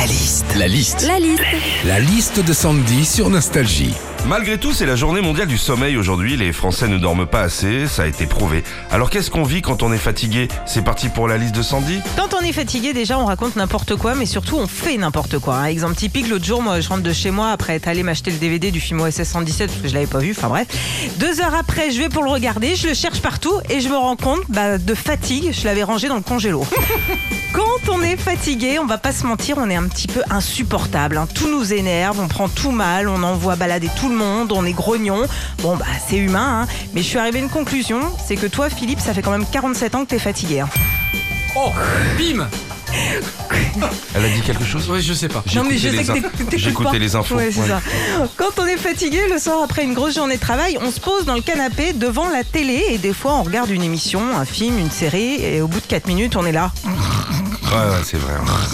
La liste. La liste. La liste. La liste de Sandy sur Nostalgie. Malgré tout, c'est la journée mondiale du sommeil aujourd'hui. Les Français ne dorment pas assez, ça a été prouvé. Alors qu'est-ce qu'on vit quand on est fatigué? C'est parti pour la liste de Sandy Quand on est fatigué, déjà, on raconte n'importe quoi, mais surtout, on fait n'importe quoi. Un exemple typique, l'autre jour, moi, je rentre de chez moi après être allé m'acheter le DVD du film OSS 117 parce que je l'avais pas vu. Enfin bref. Deux heures après, je vais pour le regarder, je le cherche partout et je me rends compte bah, de fatigue. Je l'avais rangé dans le congélo. Quand on est fatigué, on va pas se mentir, on est un petit peu insupportable. hein. Tout nous énerve, on prend tout mal, on envoie balader tout le monde, on est grognon. Bon, bah c'est humain, hein. mais je suis arrivé à une conclusion, c'est que toi, Philippe, ça fait quand même 47 ans que t'es fatigué. hein. Oh, bim Elle a dit quelque chose? Ouais, je sais pas. Non mais je J'écoutais sais les que j'écoutais infos, Ouais, c'est ouais. ça. Quand on est fatigué le soir après une grosse journée de travail, on se pose dans le canapé devant la télé et des fois on regarde une émission, un film, une série et au bout de 4 minutes on est là. Ouais, ouais, c'est vrai.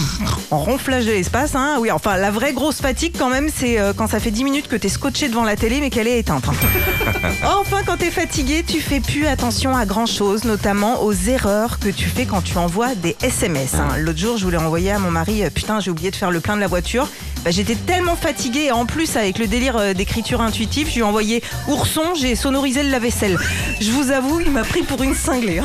On ronflage de l'espace. Hein. Oui, enfin la vraie grosse fatigue quand même c'est euh, quand ça fait 10 minutes que t'es scotché devant la télé mais qu'elle est éteinte. hein. enfin quand t'es fatigué tu fais plus attention à grand chose, notamment aux erreurs que tu fais quand tu envoies des SMS. hein. L'autre jour je voulais envoyer à mon mari, euh, putain j'ai oublié de faire le plein de la voiture. Bah, J'étais tellement fatiguée et en plus avec le délire euh, d'écriture intuitive, je lui ai envoyé ourson, j'ai sonorisé le lave-vaisselle. Je vous avoue, il m'a pris pour une cinglée. hein.